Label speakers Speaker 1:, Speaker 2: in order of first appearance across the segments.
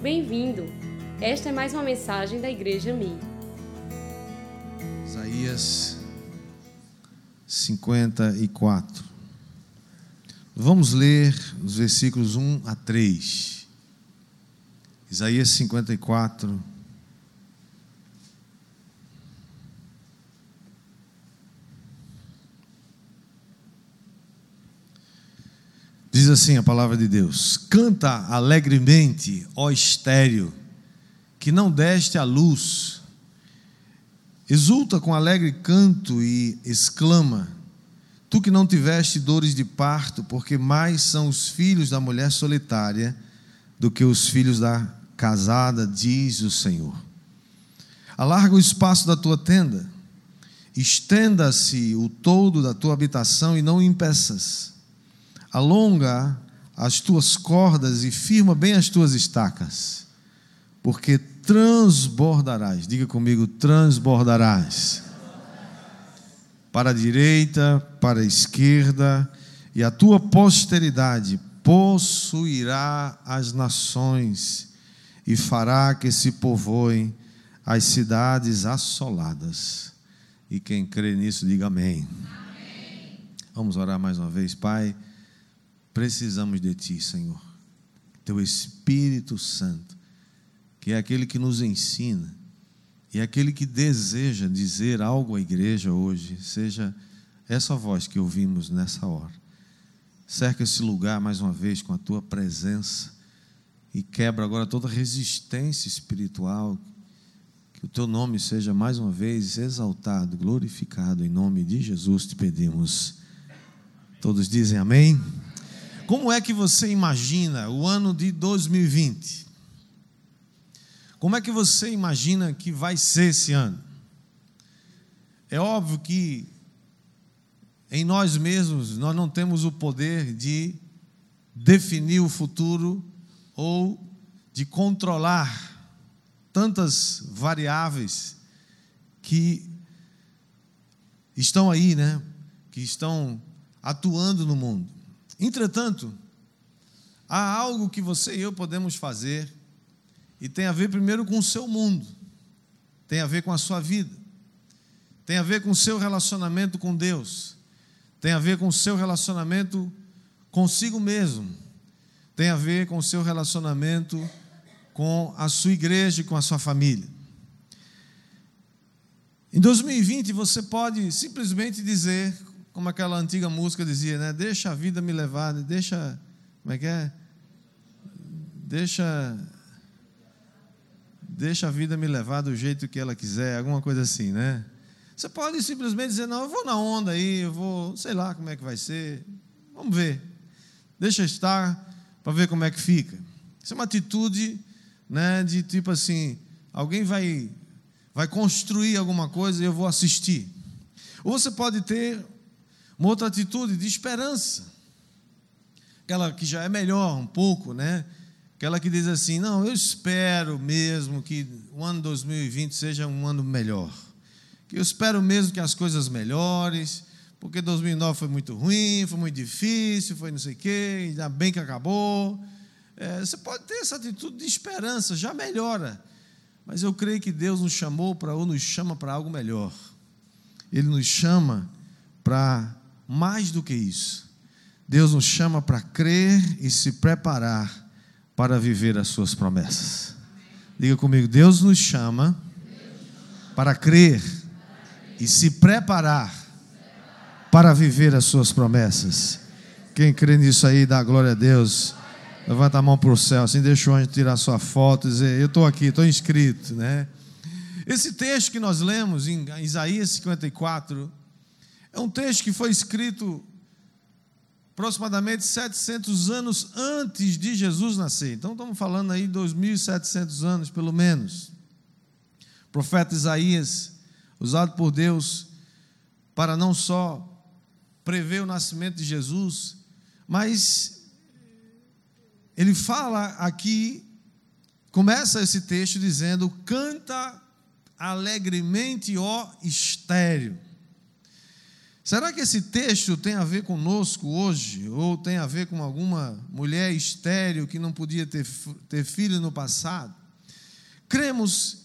Speaker 1: Bem-vindo! Esta é mais uma mensagem da Igreja Mi.
Speaker 2: Isaías 54. Vamos ler os versículos 1 a 3. Isaías 54. Diz assim a palavra de Deus: Canta alegremente, ó estéreo, que não deste a luz. Exulta com alegre canto e exclama: Tu que não tiveste dores de parto, porque mais são os filhos da mulher solitária do que os filhos da casada, diz o Senhor. Alarga o espaço da tua tenda, estenda-se o todo da tua habitação e não impeças alonga as tuas cordas e firma bem as tuas estacas, porque transbordarás, diga comigo, transbordarás. Para a direita, para a esquerda, e a tua posteridade possuirá as nações e fará que se povoem as cidades assoladas. E quem crê nisso, diga amém. amém. Vamos orar mais uma vez, Pai. Precisamos de Ti, Senhor. Teu Espírito Santo, que é aquele que nos ensina e é aquele que deseja dizer algo à igreja hoje, seja essa voz que ouvimos nessa hora. Cerca esse lugar mais uma vez com a Tua presença e quebra agora toda resistência espiritual. Que o Teu nome seja mais uma vez exaltado, glorificado. Em nome de Jesus te pedimos. Todos dizem amém? Como é que você imagina o ano de 2020? Como é que você imagina que vai ser esse ano? É óbvio que em nós mesmos nós não temos o poder de definir o futuro ou de controlar tantas variáveis que estão aí, né? Que estão atuando no mundo. Entretanto, há algo que você e eu podemos fazer, e tem a ver primeiro com o seu mundo, tem a ver com a sua vida, tem a ver com o seu relacionamento com Deus, tem a ver com o seu relacionamento consigo mesmo, tem a ver com o seu relacionamento com a sua igreja e com a sua família. Em 2020 você pode simplesmente dizer, como aquela antiga música dizia, né? Deixa a vida me levar, deixa. Como é que é? Deixa. Deixa a vida me levar do jeito que ela quiser, alguma coisa assim, né? Você pode simplesmente dizer, não, eu vou na onda aí, eu vou, sei lá como é que vai ser. Vamos ver. Deixa estar para ver como é que fica. Isso é uma atitude, né, de tipo assim, alguém vai vai construir alguma coisa e eu vou assistir. Ou você pode ter uma outra atitude de esperança. Aquela que já é melhor um pouco, né? Aquela que diz assim: não, eu espero mesmo que o ano 2020 seja um ano melhor. Que eu espero mesmo que as coisas melhores, porque 2009 foi muito ruim, foi muito difícil, foi não sei o quê, ainda bem que acabou. É, você pode ter essa atitude de esperança, já melhora. Mas eu creio que Deus nos chamou para, ou nos chama para algo melhor. Ele nos chama para mais do que isso. Deus nos chama para crer e se preparar para viver as suas promessas. Diga comigo, Deus nos chama para crer e se preparar para viver as suas promessas. Quem crê nisso aí, dá glória a Deus. Levanta a mão para o céu, assim deixa o anjo tirar sua foto e dizer: Eu estou aqui, estou inscrito. Né? Esse texto que nós lemos em Isaías 54 é um texto que foi escrito aproximadamente 700 anos antes de Jesus nascer. Então estamos falando aí 2.700 anos, pelo menos. O profeta Isaías, usado por Deus para não só prever o nascimento de Jesus, mas ele fala aqui, começa esse texto dizendo: canta alegremente, ó estéreo. Será que esse texto tem a ver conosco hoje? Ou tem a ver com alguma mulher estéril que não podia ter, ter filho no passado? Cremos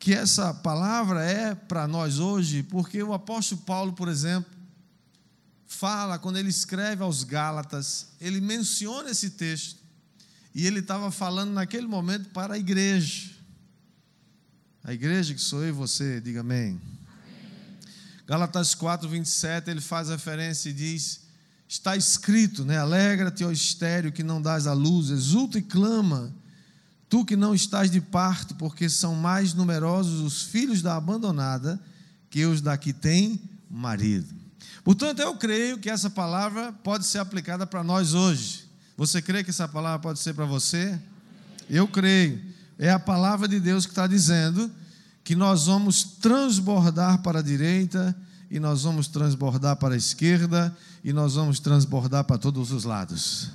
Speaker 2: que essa palavra é para nós hoje, porque o apóstolo Paulo, por exemplo, fala, quando ele escreve aos Gálatas, ele menciona esse texto, e ele estava falando naquele momento para a igreja. A igreja que sou eu e você, diga amém. Gálatas 4, 27, ele faz referência e diz: Está escrito, né? Alegra-te, ó estéreo, que não dás a luz, exulta e clama, tu que não estás de parto, porque são mais numerosos os filhos da abandonada que os da que tem marido. Portanto, eu creio que essa palavra pode ser aplicada para nós hoje. Você crê que essa palavra pode ser para você? Eu creio. É a palavra de Deus que está dizendo que nós vamos transbordar para a direita e nós vamos transbordar para a esquerda e nós vamos transbordar para todos os lados.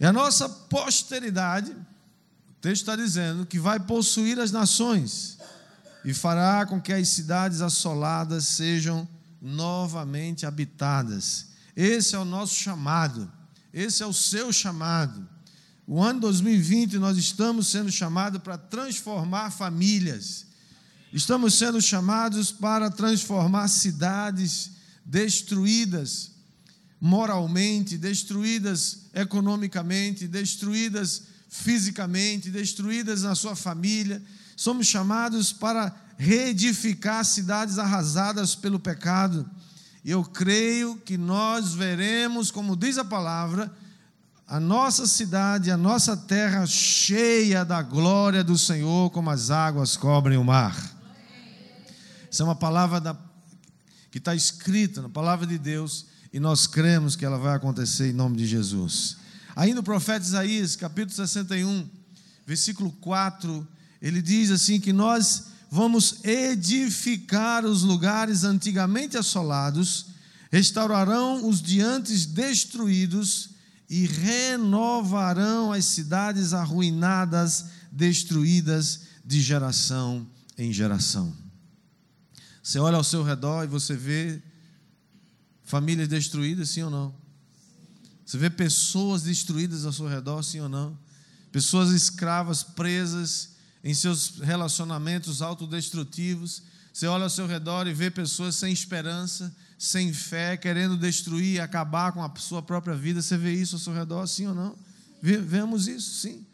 Speaker 2: E a nossa posteridade, o texto está dizendo, que vai possuir as nações e fará com que as cidades assoladas sejam novamente habitadas. Esse é o nosso chamado, esse é o seu chamado. O ano 2020 nós estamos sendo chamados para transformar famílias. Estamos sendo chamados para transformar cidades destruídas moralmente, destruídas economicamente, destruídas fisicamente, destruídas na sua família. Somos chamados para reedificar cidades arrasadas pelo pecado. Eu creio que nós veremos, como diz a palavra, a nossa cidade, a nossa terra cheia da glória do Senhor, como as águas cobrem o mar. Essa é uma palavra da, que está escrita na palavra de Deus e nós cremos que ela vai acontecer em nome de Jesus. Ainda o profeta Isaías, capítulo 61, versículo 4, ele diz assim: que nós vamos edificar os lugares antigamente assolados, restaurarão os diantes destruídos e renovarão as cidades arruinadas, destruídas de geração em geração. Você olha ao seu redor e você vê famílias destruídas, sim ou não? Você vê pessoas destruídas ao seu redor, sim ou não? Pessoas escravas, presas em seus relacionamentos autodestrutivos. Você olha ao seu redor e vê pessoas sem esperança, sem fé, querendo destruir, acabar com a sua própria vida. Você vê isso ao seu redor, sim ou não? Vemos isso, sim.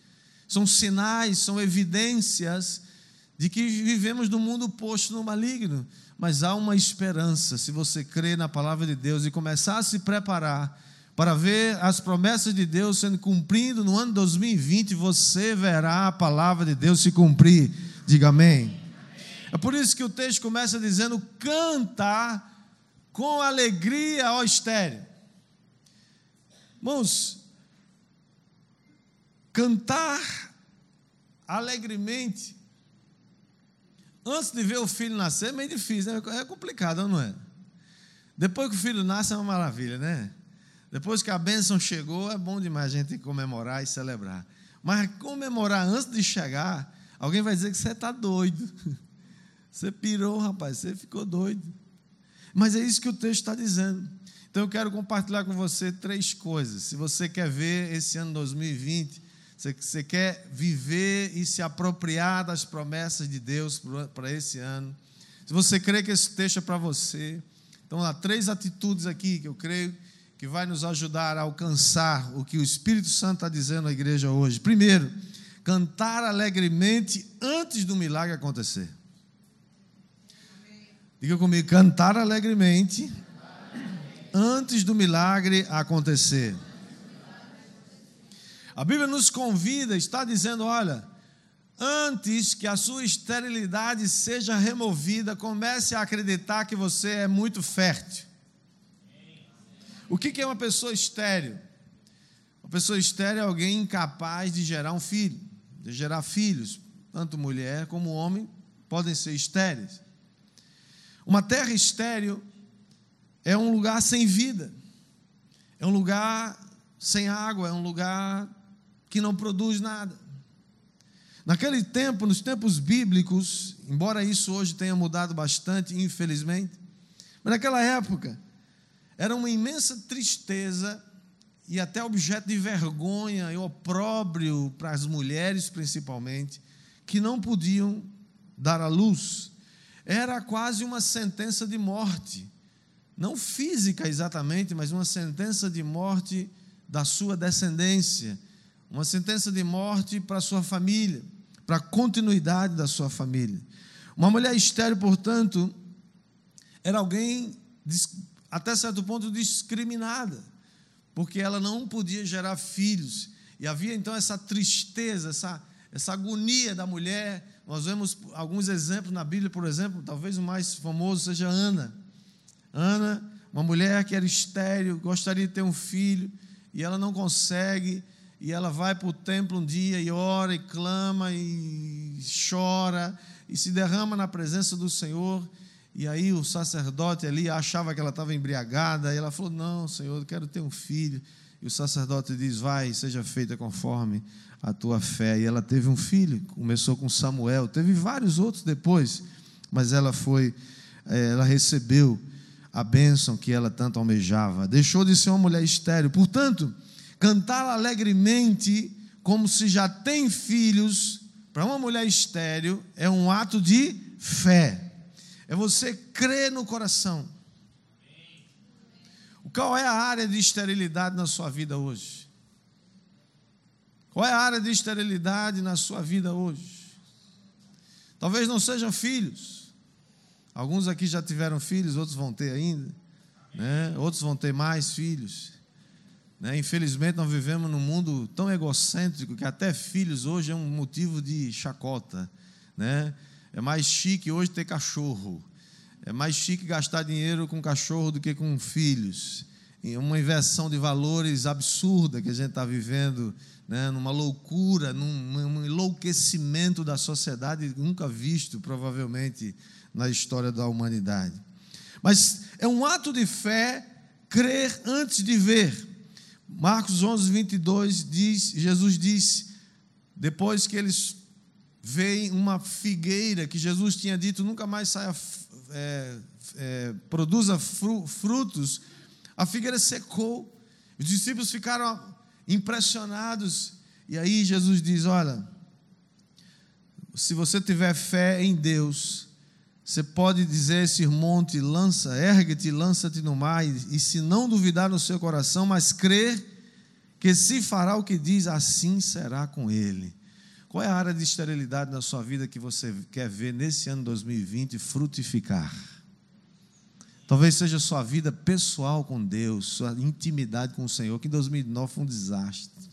Speaker 2: São sinais, são evidências de que vivemos num mundo posto no maligno. Mas há uma esperança, se você crê na palavra de Deus e começar a se preparar para ver as promessas de Deus sendo cumpridas no ano 2020, você verá a palavra de Deus se cumprir. Diga amém. É por isso que o texto começa dizendo: canta com alegria, ó estéreo. Irmãos, cantar alegremente antes de ver o filho nascer é meio difícil, né? é complicado, não é? Depois que o filho nasce é uma maravilha, né? Depois que a bênção chegou, é bom demais a gente comemorar e celebrar. Mas comemorar antes de chegar, alguém vai dizer que você está doido. Você pirou, rapaz, você ficou doido. Mas é isso que o texto está dizendo. Então eu quero compartilhar com você três coisas. Se você quer ver esse ano 2020, se você quer viver e se apropriar das promessas de Deus para esse ano, se você crê que esse texto é para você, então há três atitudes aqui que eu creio que vai nos ajudar a alcançar o que o Espírito Santo está dizendo à igreja hoje. Primeiro, cantar alegremente antes do milagre acontecer. Diga comigo, cantar alegremente antes do milagre acontecer. A Bíblia nos convida, está dizendo: olha, antes que a sua esterilidade seja removida, comece a acreditar que você é muito fértil. O que é uma pessoa estéril? Uma pessoa estéril é alguém incapaz de gerar um filho, de gerar filhos. Tanto mulher como homem podem ser estéreis. Uma terra estéril é um lugar sem vida, é um lugar sem água, é um lugar que não produz nada. Naquele tempo, nos tempos bíblicos, embora isso hoje tenha mudado bastante, infelizmente, mas naquela época, era uma imensa tristeza e até objeto de vergonha e opróbrio para as mulheres, principalmente, que não podiam dar à luz. Era quase uma sentença de morte, não física exatamente, mas uma sentença de morte da sua descendência, uma sentença de morte para a sua família, para a continuidade da sua família. Uma mulher estéril, portanto, era alguém até certo ponto discriminada, porque ela não podia gerar filhos. E havia então essa tristeza, essa, essa agonia da mulher. Nós vemos alguns exemplos na Bíblia, por exemplo, talvez o mais famoso seja Ana. Ana, uma mulher que era estéril, gostaria de ter um filho, e ela não consegue, e ela vai para o templo um dia e ora e clama e chora e se derrama na presença do Senhor. E aí o sacerdote ali achava que ela estava embriagada, e ela falou: Não, Senhor, eu quero ter um filho. E o sacerdote diz: Vai, seja feita conforme a tua fé. E ela teve um filho, começou com Samuel, teve vários outros depois, mas ela foi, eh, ela recebeu a bênção que ela tanto almejava. Deixou de ser uma mulher estéril. Portanto, cantar alegremente, como se já tem filhos, para uma mulher estéril, é um ato de fé. É você crer no coração. Qual é a área de esterilidade na sua vida hoje? Qual é a área de esterilidade na sua vida hoje? Talvez não sejam filhos. Alguns aqui já tiveram filhos, outros vão ter ainda. Né? Outros vão ter mais filhos. Né? Infelizmente, nós vivemos num mundo tão egocêntrico que até filhos hoje é um motivo de chacota. Né? É mais chique hoje ter cachorro. É mais chique gastar dinheiro com cachorro do que com filhos. Uma inversão de valores absurda que a gente está vivendo, né? numa loucura, num, enlouquecimento da sociedade nunca visto, provavelmente, na história da humanidade. Mas é um ato de fé crer antes de ver. Marcos 11, 22 diz: Jesus disse, depois que eles veem uma figueira que Jesus tinha dito nunca mais saia, é, é, produza frutos, a figueira secou. Os discípulos ficaram impressionados. E aí Jesus diz: Olha, se você tiver fé em Deus, você pode dizer esse monte, lança, ergue-te, lança-te no mar, e, e se não duvidar no seu coração, mas crer que se fará o que diz, assim será com ele. Qual é a área de esterilidade na sua vida que você quer ver nesse ano 2020 frutificar? Talvez seja sua vida pessoal com Deus, sua intimidade com o Senhor, que em 2009 foi um desastre.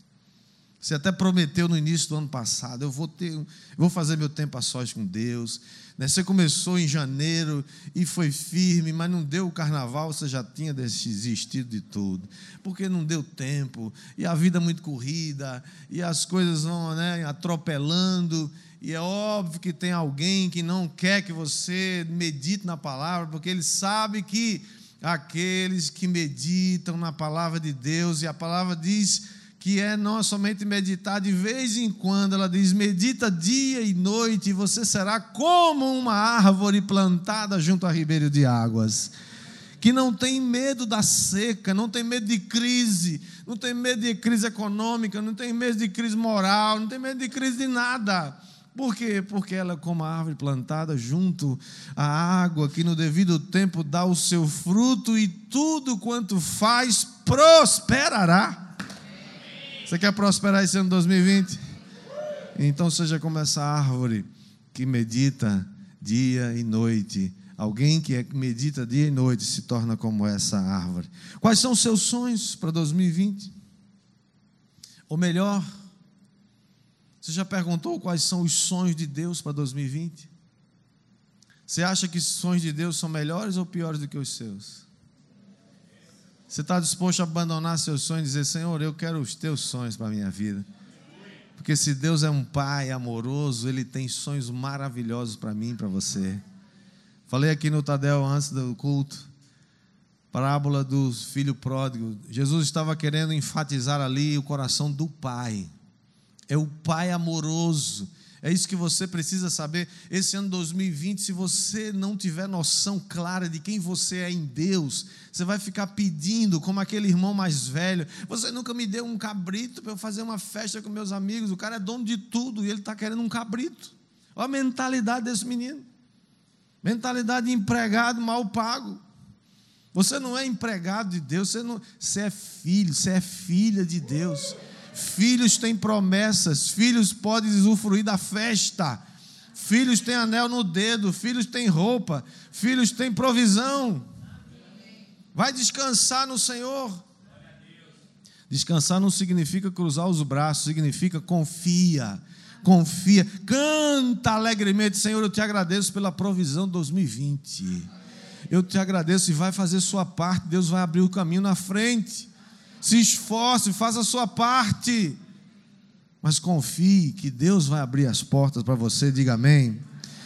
Speaker 2: Você até prometeu no início do ano passado, eu vou ter, eu vou fazer meu tempo a sós com Deus. Né? Você começou em janeiro e foi firme, mas não deu o carnaval, você já tinha desistido de tudo, porque não deu tempo, e a vida é muito corrida, e as coisas vão né, atropelando, e é óbvio que tem alguém que não quer que você medite na palavra, porque ele sabe que aqueles que meditam na palavra de Deus, e a palavra diz que é não somente meditar de vez em quando, ela diz: medita dia e noite, e você será como uma árvore plantada junto a ribeiro de águas, que não tem medo da seca, não tem medo de crise, não tem medo de crise econômica, não tem medo de crise moral, não tem medo de crise de nada. Por quê? Porque ela é como a árvore plantada junto à água, que no devido tempo dá o seu fruto e tudo quanto faz prosperará. Você quer prosperar esse ano 2020? Então seja como essa árvore que medita dia e noite. Alguém que é, medita dia e noite se torna como essa árvore. Quais são os seus sonhos para 2020? Ou melhor, você já perguntou quais são os sonhos de Deus para 2020? Você acha que os sonhos de Deus são melhores ou piores do que os seus? Você está disposto a abandonar seus sonhos e dizer: Senhor, eu quero os teus sonhos para a minha vida. Porque se Deus é um pai amoroso, Ele tem sonhos maravilhosos para mim e para você. Falei aqui no Tadel antes do culto, parábola do filho pródigo. Jesus estava querendo enfatizar ali o coração do pai. É o pai amoroso, É isso que você precisa saber. Esse ano 2020, se você não tiver noção clara de quem você é em Deus, você vai ficar pedindo, como aquele irmão mais velho: Você nunca me deu um cabrito para eu fazer uma festa com meus amigos. O cara é dono de tudo e ele está querendo um cabrito. Olha a mentalidade desse menino. Mentalidade de empregado mal pago. Você não é empregado de Deus, você, não, você é filho, você é filha de Deus. Filhos têm promessas, filhos podem usufruir da festa. Filhos têm anel no dedo, filhos têm roupa, filhos têm provisão. Vai descansar no Senhor. Descansar não significa cruzar os braços, significa confia. Confia, canta alegremente, Senhor. Eu te agradeço pela provisão 2020. Eu te agradeço e vai fazer sua parte. Deus vai abrir o caminho na frente se esforce, faça a sua parte. Mas confie que Deus vai abrir as portas para você, diga amém.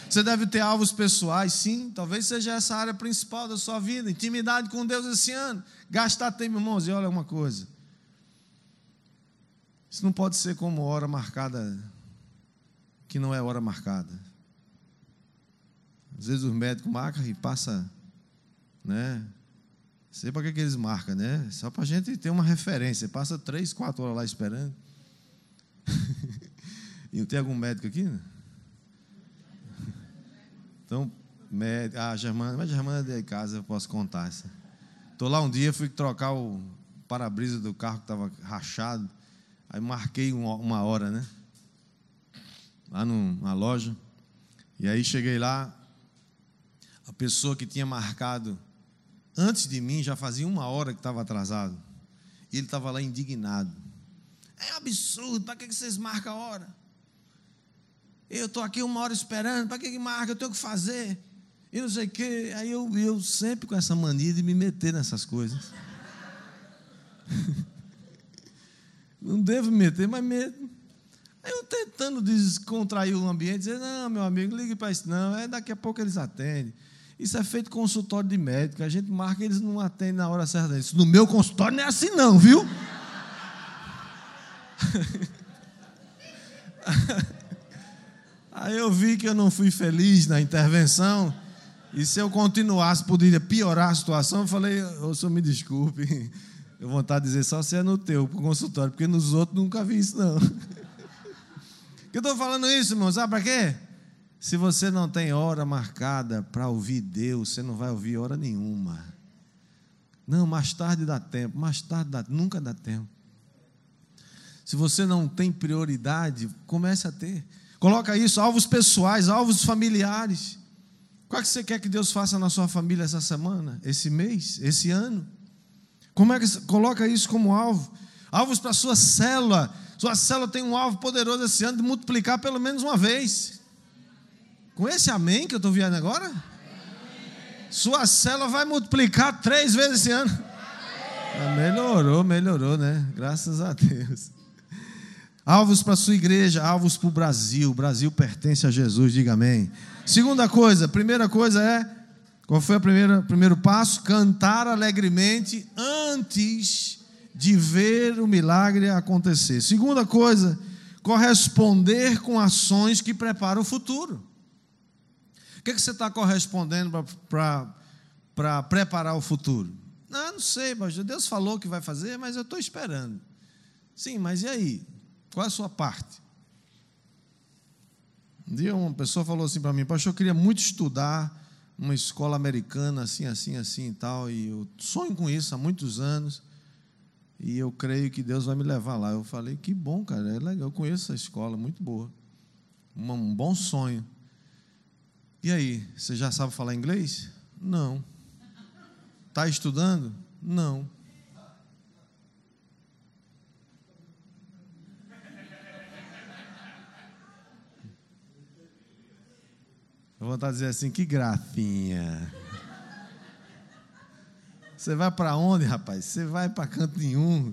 Speaker 2: Você deve ter alvos pessoais, sim, talvez seja essa área principal da sua vida, intimidade com Deus esse ano. Gastar tempo, irmãos, e olha uma coisa. Isso não pode ser como hora marcada, que não é hora marcada. Às vezes os médicos marcam e passa, né? Sei para que, que eles marcam, né? Só para a gente ter uma referência. Passa três, quatro horas lá esperando. e não tem algum médico aqui? Né? Então, médico, ah, Germana, mas Germana é de casa, eu posso contar. Estou lá um dia, fui trocar o para-brisa do carro que estava rachado. Aí marquei uma hora, né? Lá numa loja. E aí cheguei lá, a pessoa que tinha marcado Antes de mim, já fazia uma hora que estava atrasado. E ele estava lá indignado. É absurdo, para que vocês marcam a hora? Eu estou aqui uma hora esperando, para que, que marca? Eu tenho que fazer. E não sei o quê. Aí eu, eu sempre com essa mania de me meter nessas coisas. não devo me meter, mas medo. Aí eu tentando descontrair o ambiente, dizer, não, meu amigo, ligue para isso, não, é daqui a pouco eles atendem. Isso é feito consultório de médico. A gente marca, eles não atendem na hora certa. Isso no meu consultório não é assim, não, viu? Aí eu vi que eu não fui feliz na intervenção. E se eu continuasse, poderia piorar a situação. Eu falei, ô senhor, me desculpe. Eu vou de dizer só se é no teu consultório, porque nos outros nunca vi isso, não. que eu estou falando isso, irmão? Sabe para quê? Se você não tem hora marcada para ouvir Deus, você não vai ouvir hora nenhuma. Não, mais tarde dá tempo, mais tarde dá, nunca dá tempo. Se você não tem prioridade, comece a ter. Coloca isso, alvos pessoais, alvos familiares. Qual é que você quer que Deus faça na sua família essa semana, esse mês, esse ano? Como é que coloca isso como alvo? Alvos para a sua célula. Sua célula tem um alvo poderoso esse ano de multiplicar pelo menos uma vez. Com esse amém que eu estou vendo agora? Sua célula vai multiplicar três vezes esse ano. Ah, melhorou, melhorou, né? Graças a Deus. Alvos para sua igreja, alvos para o Brasil. O Brasil pertence a Jesus, diga amém. Segunda coisa, primeira coisa é, qual foi o primeiro passo? Cantar alegremente antes de ver o milagre acontecer. Segunda coisa, corresponder com ações que preparam o futuro. O que, que você está correspondendo para preparar o futuro? Não, não sei, mas Deus falou que vai fazer, mas eu estou esperando. Sim, mas e aí? Qual é a sua parte? Um dia uma pessoa falou assim para mim, pastor, eu queria muito estudar uma escola americana, assim, assim, assim e tal, e eu sonho com isso há muitos anos, e eu creio que Deus vai me levar lá. Eu falei, que bom, cara, é legal, eu conheço essa escola, muito boa. Um bom sonho. E aí, você já sabe falar inglês? Não. Está estudando? Não. Eu vou estar dizer assim, que grafinha. Você vai para onde, rapaz? Você vai para canto nenhum.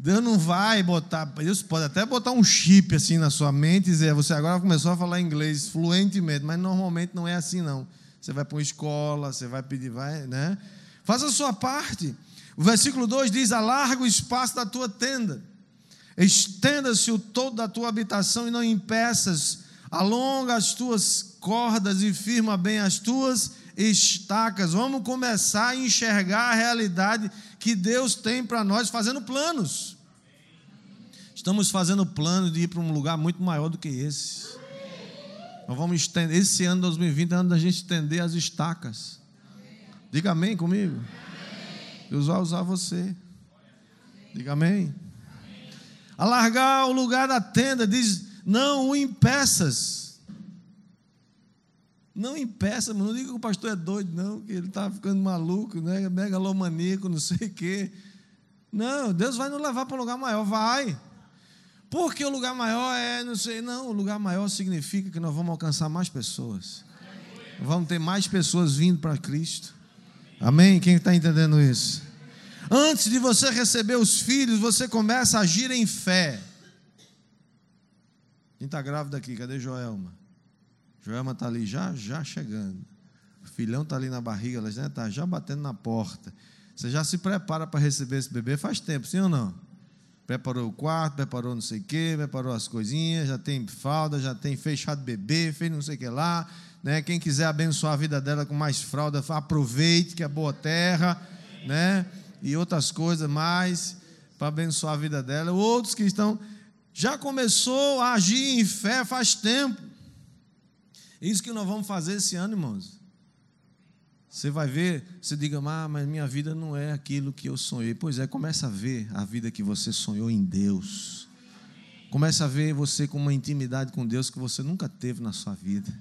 Speaker 2: Deus não vai botar, Deus pode até botar um chip assim na sua mente e dizer, você agora começou a falar inglês fluentemente, mas normalmente não é assim não. Você vai para uma escola, você vai pedir, vai, né? Faça a sua parte. O versículo 2 diz: alarga o espaço da tua tenda. Estenda-se o todo da tua habitação e não impeças. Alonga as tuas cordas e firma bem as tuas estacas. Vamos começar a enxergar a realidade que Deus tem para nós, fazendo planos. Estamos fazendo plano de ir para um lugar muito maior do que esse. Nós vamos estender, esse ano 2020 é ano da gente estender as estacas. Diga amém comigo. Deus vai usar você. Diga amém. Alargar o lugar da tenda, diz: não o impeças. Não impeça, não diga que o pastor é doido, não, que ele está ficando maluco, né? megalomaníaco, não sei o quê. Não, Deus vai nos levar para um lugar maior, vai. Porque o lugar maior é, não sei, não, o lugar maior significa que nós vamos alcançar mais pessoas. Vamos ter mais pessoas vindo para Cristo. Amém? Quem está entendendo isso? Antes de você receber os filhos, você começa a agir em fé. Quem está grávida aqui? Cadê Joelma? Joelma está ali já, já chegando. O filhão está ali na barriga, ela está já batendo na porta. Você já se prepara para receber esse bebê faz tempo, sim ou não? Preparou o quarto, preparou não sei o quê, preparou as coisinhas, já tem fralda, já tem fechado bebê, fez não sei o que lá. Né? Quem quiser abençoar a vida dela com mais fralda, aproveite que é boa terra, né? e outras coisas mais para abençoar a vida dela. Outros que estão já começou a agir em fé faz tempo. Isso que nós vamos fazer esse ano, irmãos. Você vai ver, você diga, ah, mas minha vida não é aquilo que eu sonhei. Pois é, começa a ver a vida que você sonhou em Deus. Começa a ver você com uma intimidade com Deus que você nunca teve na sua vida.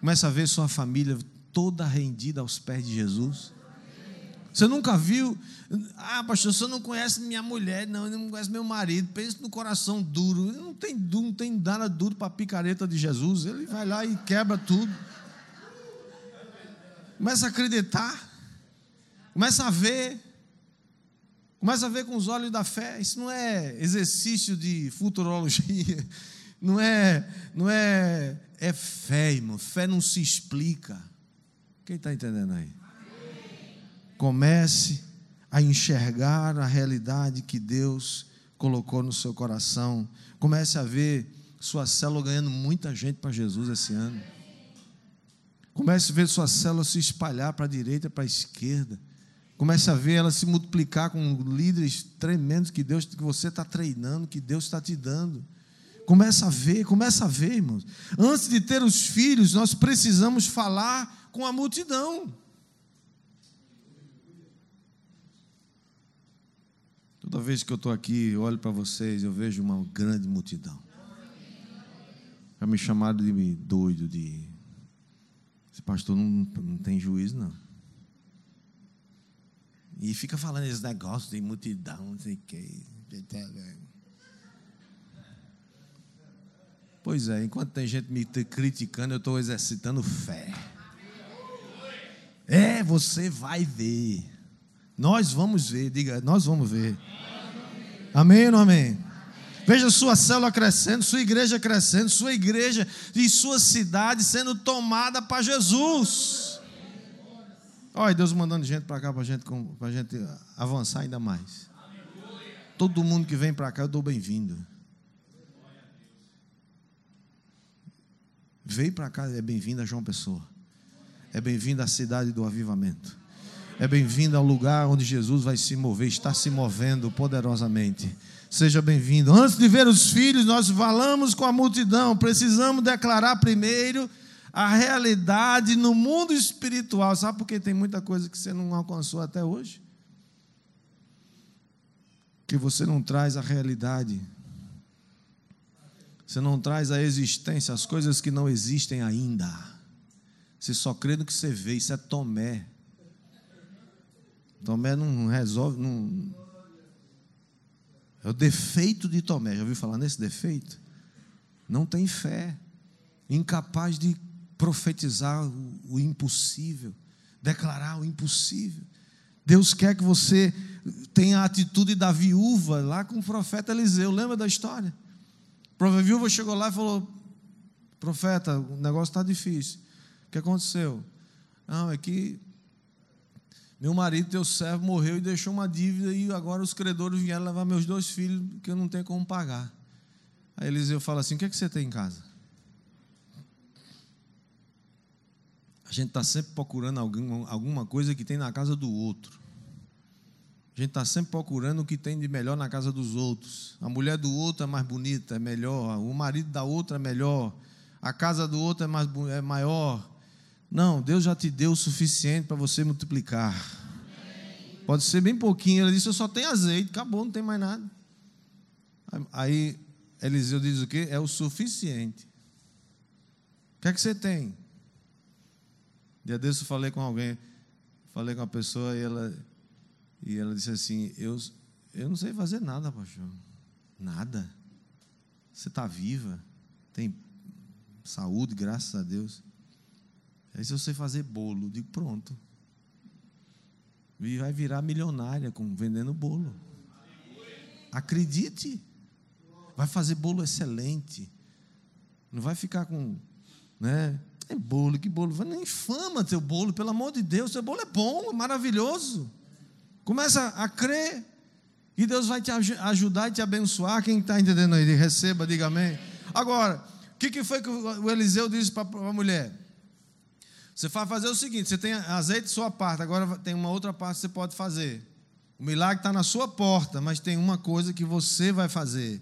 Speaker 2: Começa a ver sua família toda rendida aos pés de Jesus. Você nunca viu? Ah, pastor, você não conhece minha mulher, não, não conhece meu marido. Pensa no coração duro. Não tem, não tem nada duro para a picareta de Jesus. Ele vai lá e quebra tudo. Começa a acreditar. Começa a ver. Começa a ver com os olhos da fé. Isso não é exercício de futurologia. Não é, não é, é fé, irmão. Fé não se explica. Quem está entendendo aí? Comece a enxergar a realidade que Deus colocou no seu coração. Comece a ver sua célula ganhando muita gente para Jesus esse ano. Comece a ver sua célula se espalhar para a direita, para a esquerda. Comece a ver ela se multiplicar com líderes tremendos que Deus, que você está treinando, que Deus está te dando. Começa a ver, começa a ver, irmãos. Antes de ter os filhos, nós precisamos falar com a multidão. Toda vez que eu estou aqui, olho para vocês, eu vejo uma grande multidão. Já me chamaram de doido, de. Esse pastor não, não tem juízo, não. E fica falando esse negócio de multidão, não sei o que. Pois é, enquanto tem gente me criticando, eu estou exercitando fé. É, você vai ver. Nós vamos ver, diga, nós vamos ver. Amém ou não amém? Veja sua célula crescendo, sua igreja crescendo, sua igreja e sua cidade sendo tomada para Jesus. Olha, Deus mandando gente para cá para gente, a gente avançar ainda mais. Todo mundo que vem para cá, eu dou bem-vindo. Veio para cá, é bem-vindo a João Pessoa. É bem-vindo à cidade do avivamento. É bem-vindo ao lugar onde Jesus vai se mover, está se movendo poderosamente. Seja bem-vindo. Antes de ver os filhos, nós falamos com a multidão. Precisamos declarar primeiro a realidade no mundo espiritual. Sabe por que tem muita coisa que você não alcançou até hoje? Que você não traz a realidade. Você não traz a existência, as coisas que não existem ainda. Você só crê no que você vê. Isso é Tomé. Tomé não resolve. Não... É o defeito de Tomé. Já ouviu falar nesse defeito? Não tem fé. Incapaz de profetizar o, impossível, declarar o impossível. Deus quer que você tenha a atitude da viúva lá com o profeta Eliseu. Lembra da história? A viúva chegou lá e falou: Profeta, o negócio está difícil. O que aconteceu? Não, é que Meu marido, teu servo, morreu e deixou uma dívida, e agora os credores vieram levar meus dois filhos, que eu não tenho como pagar. Aí Eliseu fala assim: O que é que você tem em casa? A gente está sempre procurando alguma coisa que tem na casa do outro. A gente está sempre procurando o que tem de melhor na casa dos outros. A mulher do outro é mais bonita, é melhor. O marido da outra é melhor. A casa do outro é, mais, é maior. Não, Deus já te deu o suficiente para você multiplicar. Pode ser bem pouquinho. Ele disse: Eu só tenho azeite, acabou, não tem mais nada. Aí Eliseu diz o quê? É o suficiente. O que é que você tem? Dia desse eu falei com alguém, falei com uma pessoa e ela e ela disse assim: Eu, eu não sei fazer nada, pastor. Nada. Você está viva, tem saúde, graças a Deus. Aí se eu sei fazer bolo, digo: Pronto. E vai virar milionária com vendendo bolo. Acredite. Vai fazer bolo excelente. Não vai ficar com, né? É bolo, que bolo. Vai nem fama teu bolo, pelo amor de Deus. Teu bolo é bom, é maravilhoso. Começa a crer e Deus vai te ajudar e te abençoar. Quem está entendendo aí, receba, diga amém. Agora, o que, que foi que o Eliseu disse para a mulher? Você vai fazer o seguinte: você tem azeite sua parte, agora tem uma outra parte que você pode fazer. O milagre está na sua porta, mas tem uma coisa que você vai fazer.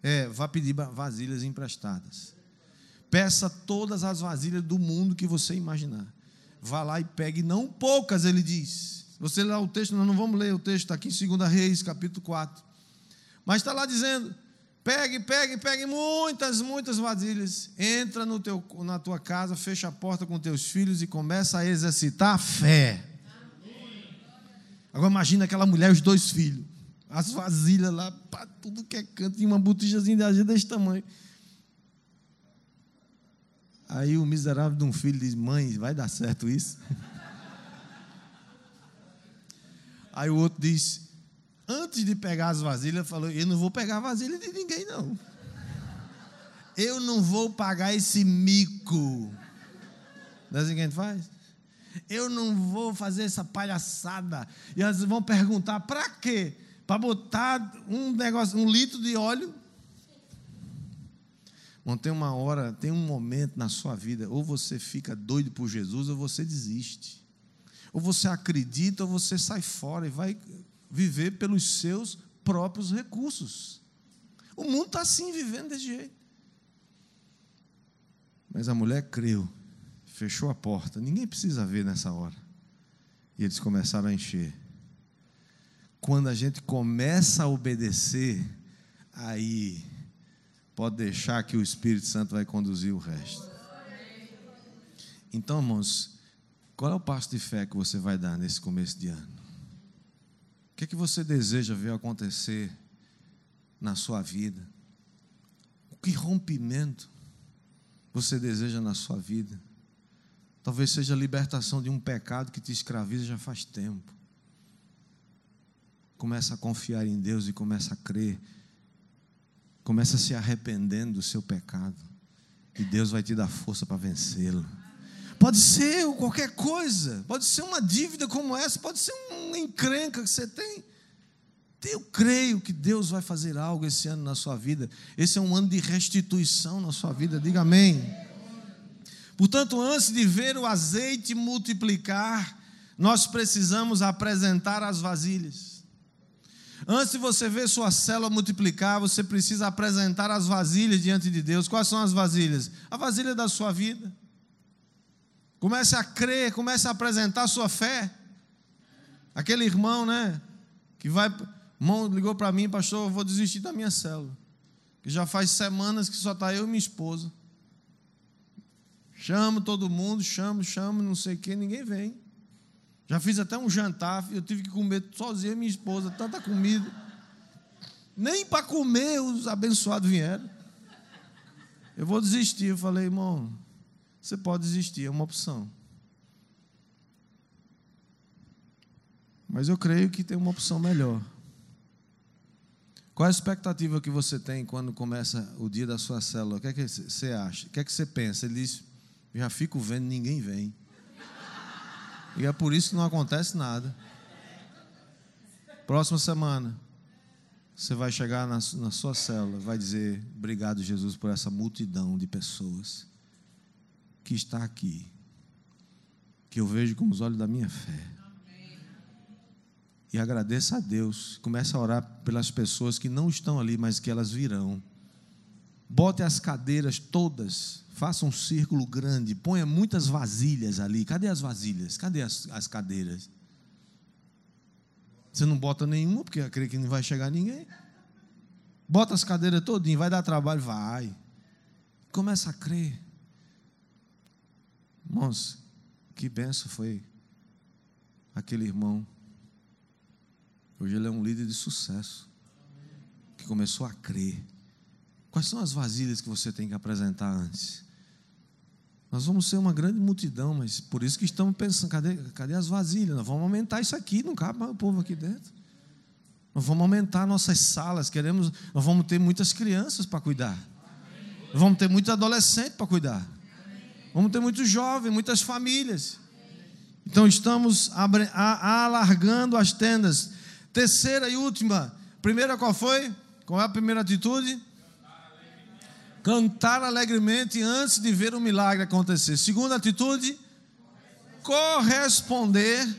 Speaker 2: É, vá pedir vasilhas emprestadas. Peça todas as vasilhas do mundo que você imaginar. Vá lá e pegue, não poucas, ele diz você lê o texto, nós não vamos ler o texto, está aqui em 2 Reis, capítulo 4. Mas está lá dizendo: pegue, pegue, pegue muitas, muitas vasilhas, entra no teu, na tua casa, fecha a porta com teus filhos e começa a exercitar a fé. Agora imagina aquela mulher e os dois filhos. As vasilhas lá, para tudo que é canto, e uma botijazinha de azeite desse tamanho. Aí o miserável de um filho diz: Mãe, vai dar certo isso? Aí o outro disse: Antes de pegar as vasilhas, falou: Eu não vou pegar a vasilha de ninguém, não. Eu não vou pagar esse mico. Não é assim que a gente faz? Eu não vou fazer essa palhaçada. E elas vão perguntar: para quê? Para botar um negócio, um litro de óleo? Bom, tem uma hora, tem um momento na sua vida, ou você fica doido por Jesus, ou você desiste. Ou você acredita, ou você sai fora e vai viver pelos seus próprios recursos. O mundo está assim, vivendo desse jeito. Mas a mulher creu, fechou a porta, ninguém precisa ver nessa hora. E eles começaram a encher. Quando a gente começa a obedecer, aí pode deixar que o Espírito Santo vai conduzir o resto. Então, irmãos, qual é o passo de fé que você vai dar nesse começo de ano? O que que você deseja ver acontecer na sua vida? O que rompimento você deseja na sua vida? Talvez seja a libertação de um pecado que te escraviza já faz tempo. Começa a confiar em Deus e começa a crer. Começa a se arrependendo do seu pecado. E Deus vai te dar força para vencê-lo. Pode ser qualquer coisa, pode ser uma dívida como essa, pode ser uma encrenca que você tem. Eu creio que Deus vai fazer algo esse ano na sua vida. Esse é um ano de restituição na sua vida, diga amém. Portanto, antes de ver o azeite multiplicar, nós precisamos apresentar as vasilhas. Antes de você ver sua célula multiplicar, você precisa apresentar as vasilhas diante de Deus. Quais são as vasilhas? A vasilha da sua vida. Comece a crer, comece a apresentar a sua fé. Aquele irmão, né? Que vai. Irmão ligou para mim, pastor, eu vou desistir da minha célula. Que já faz semanas que só está eu e minha esposa. Chamo todo mundo, chamo, chamo, não sei o que, ninguém vem. Já fiz até um jantar, eu tive que comer sozinho minha esposa, tanta comida. Nem para comer os abençoados vieram. Eu vou desistir. Eu falei, irmão, você pode desistir, é uma opção. Mas eu creio que tem uma opção melhor. Qual a expectativa que você tem quando começa o dia da sua célula? O que é que você acha? O que é que você pensa? Ele diz: Já fico vendo, ninguém vem. E é por isso que não acontece nada. Próxima semana, você vai chegar na, sua célula, vai dizer: Obrigado, Jesus, por essa multidão de pessoas que está aqui, que eu vejo com os olhos da minha fé. E agradeça a Deus. Comece a orar pelas pessoas que não estão ali, mas que elas virão. Bote as cadeiras todas, faça um círculo grande, ponha muitas vasilhas ali. Cadê as vasilhas? Cadê as, as cadeiras? Você não bota nenhuma, porque acredita que não vai chegar ninguém. Bota as cadeiras todinho, vai dar trabalho? Vai. Começa a crer. Irmãos, que benção foi aquele irmão Hoje ele é um líder de sucesso, que começou a crer. Quais são as vasilhas que você tem que apresentar antes? Nós vamos ser uma grande multidão, mas por isso que estamos pensando: cadê, cadê as vasilhas? Nós vamos aumentar isso aqui, não cabe mais o povo aqui dentro. Nós vamos aumentar nossas salas, queremos, nós vamos ter muitas crianças para cuidar. Vamos ter muitos adolescentes para cuidar. Vamos ter muitos jovens, muitas famílias. Então estamos alargando as tendas Terceira e última. Primeira qual foi? Qual é a primeira atitude? Cantar alegremente antes de ver o milagre acontecer. Segunda atitude, corresponder.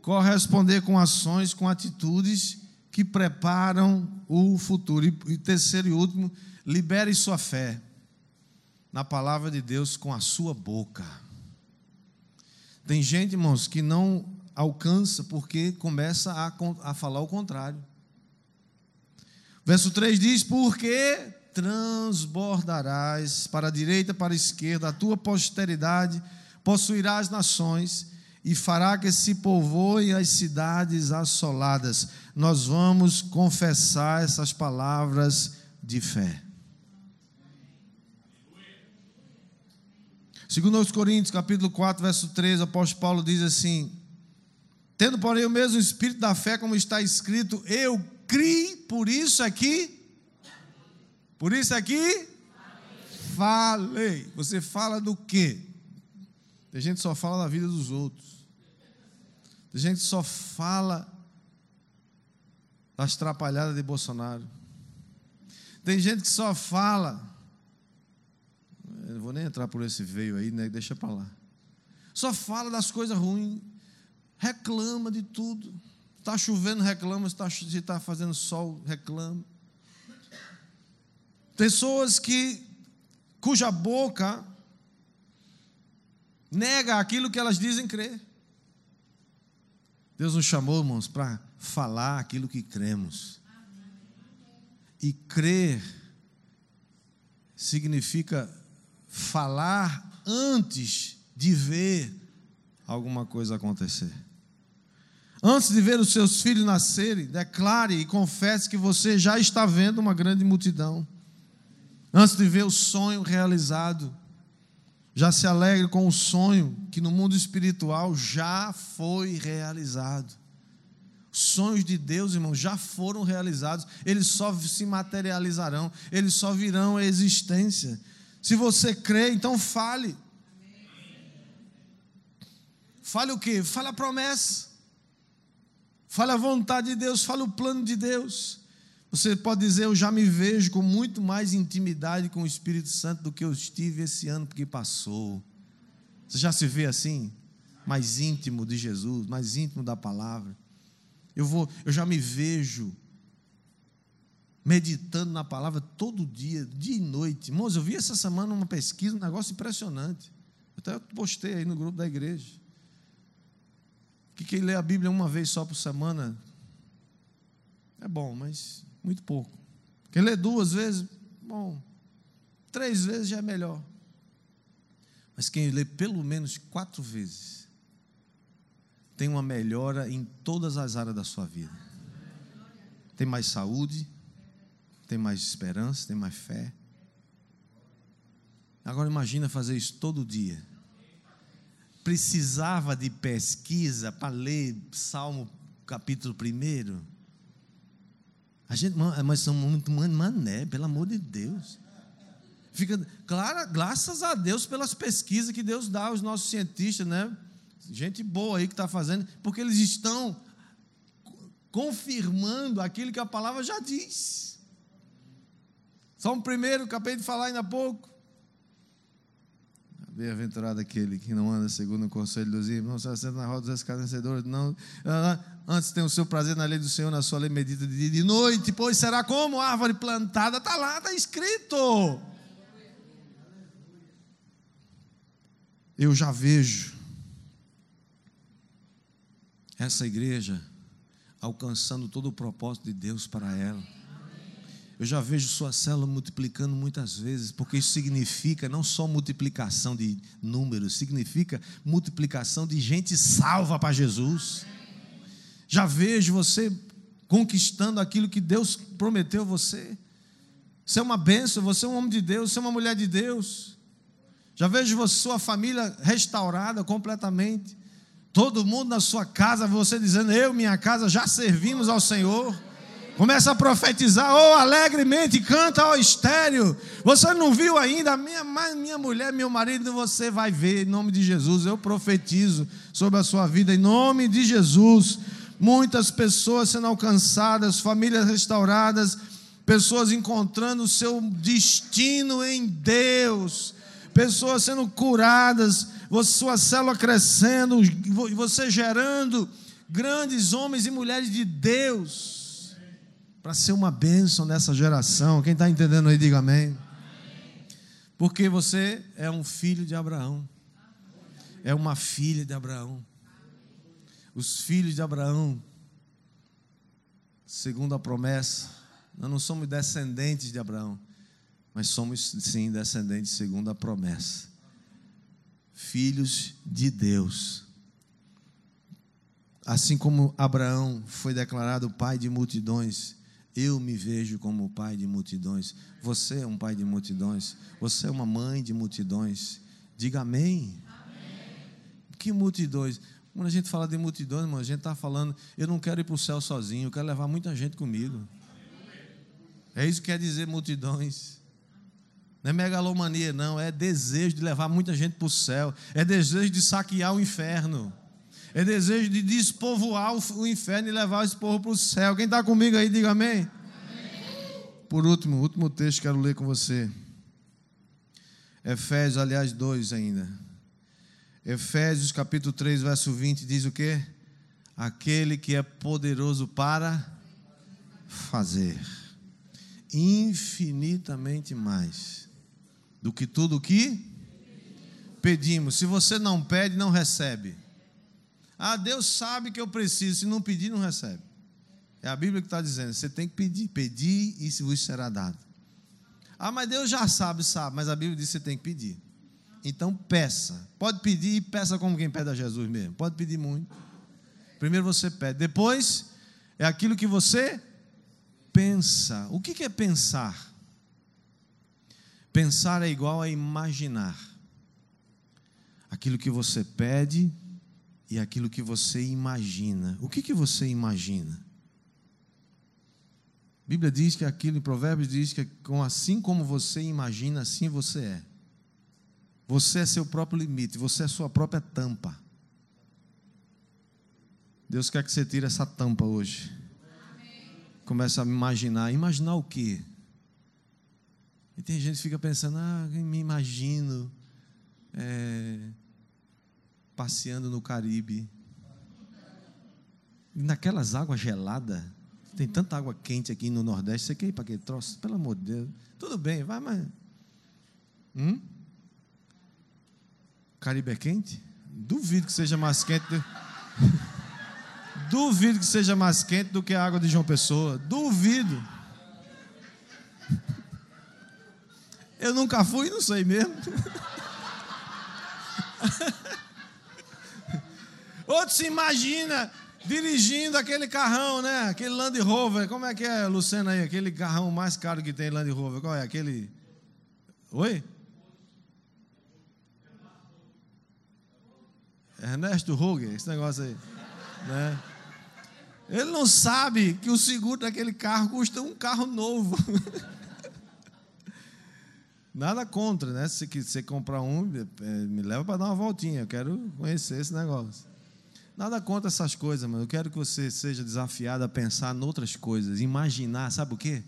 Speaker 2: Corresponder com ações, com atitudes que preparam o futuro. E terceiro e último, libere sua fé na palavra de Deus com a sua boca. Tem gente, irmãos, que não alcança porque começa a, a falar o contrário. Verso 3 diz: Porque transbordarás para a direita, para a esquerda, a tua posteridade possuirá as nações e fará que se povoem as cidades assoladas. Nós vamos confessar essas palavras de fé. Segundo aos Coríntios, capítulo 4, verso 13, o apóstolo Paulo diz assim: Tendo, porém, o mesmo espírito da fé, como está escrito, eu criei, por isso aqui, por isso aqui, falei. Você fala do quê? Tem gente que só fala da vida dos outros. Tem gente que só fala das trapalhadas de Bolsonaro. Tem gente que só fala eu não vou nem entrar por esse veio aí, né? deixa para lá. Só fala das coisas ruins, reclama de tudo. Está chovendo, reclama. Se está tá fazendo sol, reclama. Pessoas que cuja boca nega aquilo que elas dizem crer. Deus nos chamou, irmãos, para falar aquilo que cremos. E crer significa falar antes de ver alguma coisa acontecer. Antes de ver os seus filhos nascerem, declare e confesse que você já está vendo uma grande multidão. Antes de ver o sonho realizado, já se alegre com o sonho que no mundo espiritual já foi realizado. Sonhos de Deus, irmãos, já foram realizados, eles só se materializarão, eles só virão à existência. Se você crê, então fale. Fale o que? Fale a promessa. Fale a vontade de Deus, fale o plano de Deus. Você pode dizer, eu já me vejo com muito mais intimidade com o Espírito Santo do que eu estive esse ano que passou. Você já se vê assim? Mais íntimo de Jesus, mais íntimo da palavra. Eu vou, eu já me vejo meditando na palavra todo dia, dia e noite. Irmãos, eu vi essa semana uma pesquisa, um negócio impressionante. Até postei aí no grupo da igreja. Que quem lê a Bíblia uma vez só por semana é bom, mas muito pouco. Quem lê duas vezes, bom, três vezes já é melhor. Mas quem lê pelo menos quatro vezes tem uma melhora em todas as áreas da sua vida. Tem mais saúde, tem mais esperança, tem mais fé. Agora imagina fazer isso todo dia. Precisava de pesquisa para ler Salmo capítulo 1. A gente, mas somos muito mané, pelo amor de Deus. Fica, claro, graças a Deus pelas pesquisas que Deus dá aos nossos cientistas, né? Gente boa aí que está fazendo, porque eles estão confirmando aquilo que a palavra já diz. Um primeiro, acabei de falar ainda há pouco. Bem-aventurado aquele que não anda segundo o conselho dos ímpios, não se assenta na roda dos escarnecedores, não. Antes tem o seu prazer na lei do Senhor, na sua lei medita de dia e de noite, pois será como árvore plantada, está lá, está escrito. Eu já vejo essa igreja alcançando todo o propósito de Deus para ela. Eu já vejo sua célula multiplicando muitas vezes, porque isso significa não só multiplicação de números, significa multiplicação de gente salva para Jesus. Já vejo você conquistando aquilo que Deus prometeu você. Você é uma bênção, você é um homem de Deus, você é uma mulher de Deus. Já vejo você, sua família restaurada completamente. Todo mundo na sua casa, você dizendo: Eu, minha casa, já servimos ao Senhor. Começa a profetizar, oh, alegremente, canta ao oh, estéreo. Você não viu ainda, minha, minha mulher, meu marido, você vai ver, em nome de Jesus. Eu profetizo sobre a sua vida, em nome de Jesus. Muitas pessoas sendo alcançadas, famílias restauradas, pessoas encontrando o seu destino em Deus, pessoas sendo curadas, sua célula crescendo, você gerando grandes homens e mulheres de Deus para ser uma bênção nessa geração. Quem está entendendo aí, diga amém. Porque você é um filho de Abraão, é uma filha de Abraão. Os filhos de Abraão, segundo a promessa, nós não somos descendentes de Abraão, mas somos sim descendentes segundo a promessa. Filhos de Deus. Assim como Abraão foi declarado pai de multidões, eu me vejo como pai de multidões. Você é um pai de multidões. Você é uma mãe de multidões. Diga amém. amém. Que multidões? Quando a gente fala de multidões, irmão, a gente está falando, eu não quero ir para o céu sozinho, eu quero levar muita gente comigo. É isso que quer dizer multidões. Não é megalomania, não, é desejo de levar muita gente para o céu, é desejo de saquear o inferno é desejo de despovoar o inferno e levar esse povo para o céu. Quem está comigo aí, diga amém. Por último, último texto que quero ler com você. Efésios, aliás, 2 ainda. Efésios capítulo 3, verso 20 diz o que? Aquele que é poderoso para fazer infinitamente mais do que tudo o que pedimos. Se você não pede, não recebe. Ah, Deus sabe que eu preciso, se não pedir, não recebe. É a Bíblia que está dizendo: você tem que pedir, pedir e vos será dado. Ah, mas Deus já sabe, sabe, mas a Bíblia diz que você tem que pedir. Então peça. Pode pedir e peça como quem pede a Jesus mesmo. Pode pedir muito. Primeiro você pede. Depois é aquilo que você pensa. O que é pensar? Pensar é igual a imaginar. Aquilo que você pede, e aquilo que você imagina. O que, que você imagina? A Bíblia diz que aquilo, em Provérbios diz que assim como você imagina, assim você é. Você é seu próprio limite, você é sua própria tampa. Deus quer que você tire essa tampa hoje. Começa a imaginar. Imaginar o quê? E tem gente que fica pensando, ah, me imagino. É, passeando no Caribe. Naquelas águas geladas. Tem tanta água quente aqui no Nordeste. Você quer ir para aquele troço? Pelo amor de Deus. Tudo bem, vai, mas. Hum? Caribe é quente? Duvido que seja mais quente. Do... Duvido que seja mais quente do que a água de João Pessoa. Duvido. Eu nunca fui, não sei mesmo. Outro se imagina dirigindo aquele carrão, né? Aquele Land Rover. Como é que é, Luciana aí? Aquele carrão mais caro que tem Land Rover. Qual é? Aquele. Oi? Ernesto Ruger, esse negócio aí. Né? Ele não sabe que o seguro daquele carro custa um carro novo. Nada contra, né? Se você comprar um, é, me leva para dar uma voltinha. Eu quero conhecer esse negócio. Nada contra essas coisas, mas eu quero que você seja desafiado a pensar em outras coisas, imaginar, sabe o quê?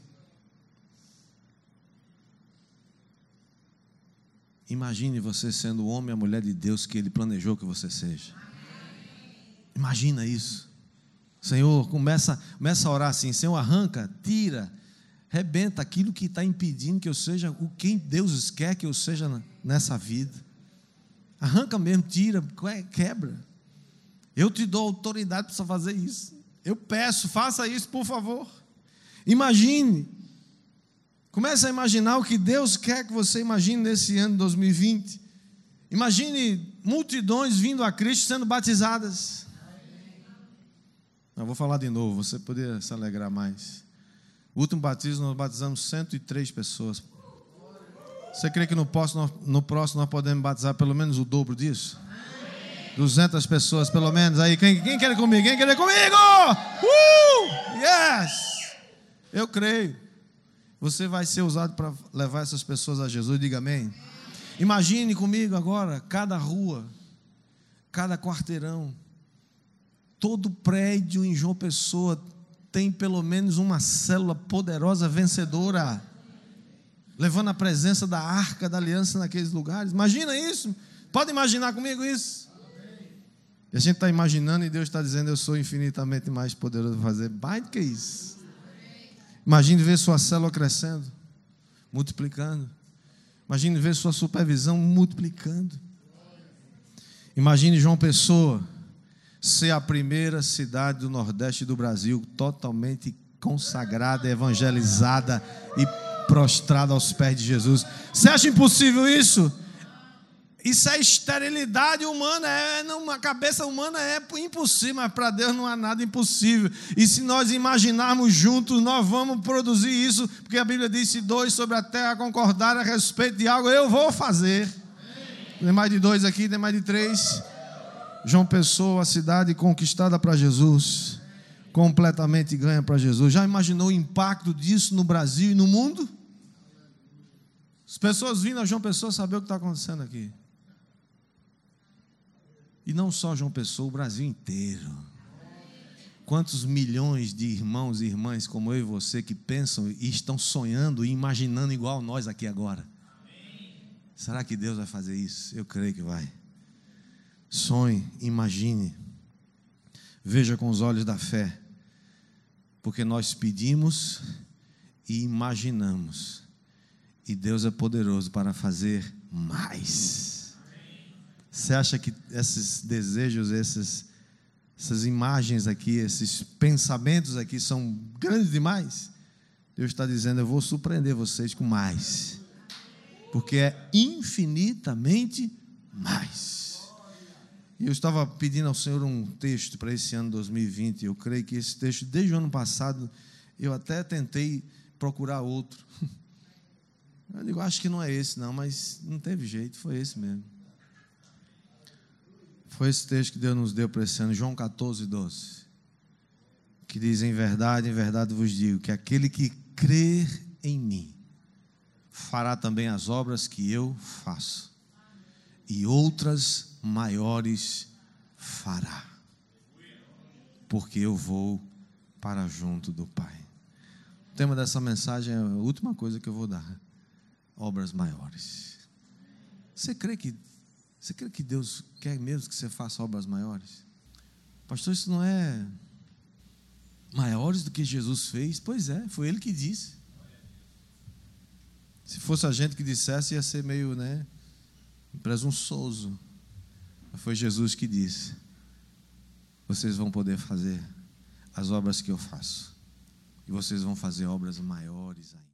Speaker 2: Imagine você sendo o homem e a mulher de Deus que Ele planejou que você seja. Imagina isso. Senhor, começa, começa a orar assim: Senhor, arranca, tira, rebenta aquilo que está impedindo que eu seja o quem Deus quer que eu seja nessa vida. Arranca mesmo, tira, quebra. Eu te dou autoridade para fazer isso. Eu peço, faça isso, por favor. Imagine Comece a imaginar o que Deus quer que você imagine nesse ano de 2020. Imagine multidões vindo a Cristo sendo batizadas. Não, vou falar de novo, você poderia se alegrar mais. O último batismo nós batizamos 103 pessoas. Você crê que no próximo, no próximo nós podemos batizar pelo menos o dobro disso? 200 pessoas pelo menos. Aí, quem, quem quer comigo? Quem quer comigo? Uh! Yes! Eu creio. Você vai ser usado para levar essas pessoas a Jesus, diga amém. Imagine comigo agora, cada rua, cada quarteirão, todo prédio em João Pessoa tem pelo menos uma célula poderosa vencedora, levando a presença da arca da aliança naqueles lugares. Imagina isso, pode imaginar comigo isso? E a gente está imaginando e Deus está dizendo: Eu sou infinitamente mais poderoso para fazer mais do que isso. Imagine ver sua célula crescendo, multiplicando. Imagine ver sua supervisão multiplicando. Imagine João Pessoa ser a primeira cidade do Nordeste do Brasil totalmente consagrada, evangelizada e prostrada aos pés de Jesus. Você acha impossível isso? Isso é esterilidade humana, é, não, a cabeça humana é impossível, mas para Deus não há nada impossível. E se nós imaginarmos juntos, nós vamos produzir isso, porque a Bíblia diz: se dois sobre a terra concordarem a respeito de algo, eu vou fazer. Tem mais de dois aqui, tem mais de três. João Pessoa, a cidade conquistada para Jesus, completamente ganha para Jesus. Já imaginou o impacto disso no Brasil e no mundo? As pessoas vindo a João Pessoa saber o que está acontecendo aqui. E não só João Pessoa, o Brasil inteiro. Quantos milhões de irmãos e irmãs como eu e você que pensam e estão sonhando e imaginando igual nós aqui agora? Será que Deus vai fazer isso? Eu creio que vai. Sonhe, imagine, veja com os olhos da fé, porque nós pedimos e imaginamos, e Deus é poderoso para fazer mais. Você acha que esses desejos, esses, essas imagens aqui, esses pensamentos aqui são grandes demais? Deus está dizendo: Eu vou surpreender vocês com mais, porque é infinitamente mais. E eu estava pedindo ao Senhor um texto para esse ano 2020. Eu creio que esse texto, desde o ano passado, eu até tentei procurar outro. Eu digo, acho que não é esse, não, mas não teve jeito, foi esse mesmo. Foi esse texto que Deus nos deu para esse ano, João 14, 12. Que diz: Em verdade, em verdade vos digo, que aquele que crer em mim fará também as obras que eu faço, e outras maiores fará, porque eu vou para junto do Pai. O tema dessa mensagem é a última coisa que eu vou dar: obras maiores. Você crê que você crê que Deus quer mesmo que você faça obras maiores? Pastor, isso não é maiores do que Jesus fez? Pois é, foi Ele que disse. Se fosse a gente que dissesse, ia ser meio, né, presunçoso. Mas foi Jesus que disse: Vocês vão poder fazer as obras que eu faço, e vocês vão fazer obras maiores ainda.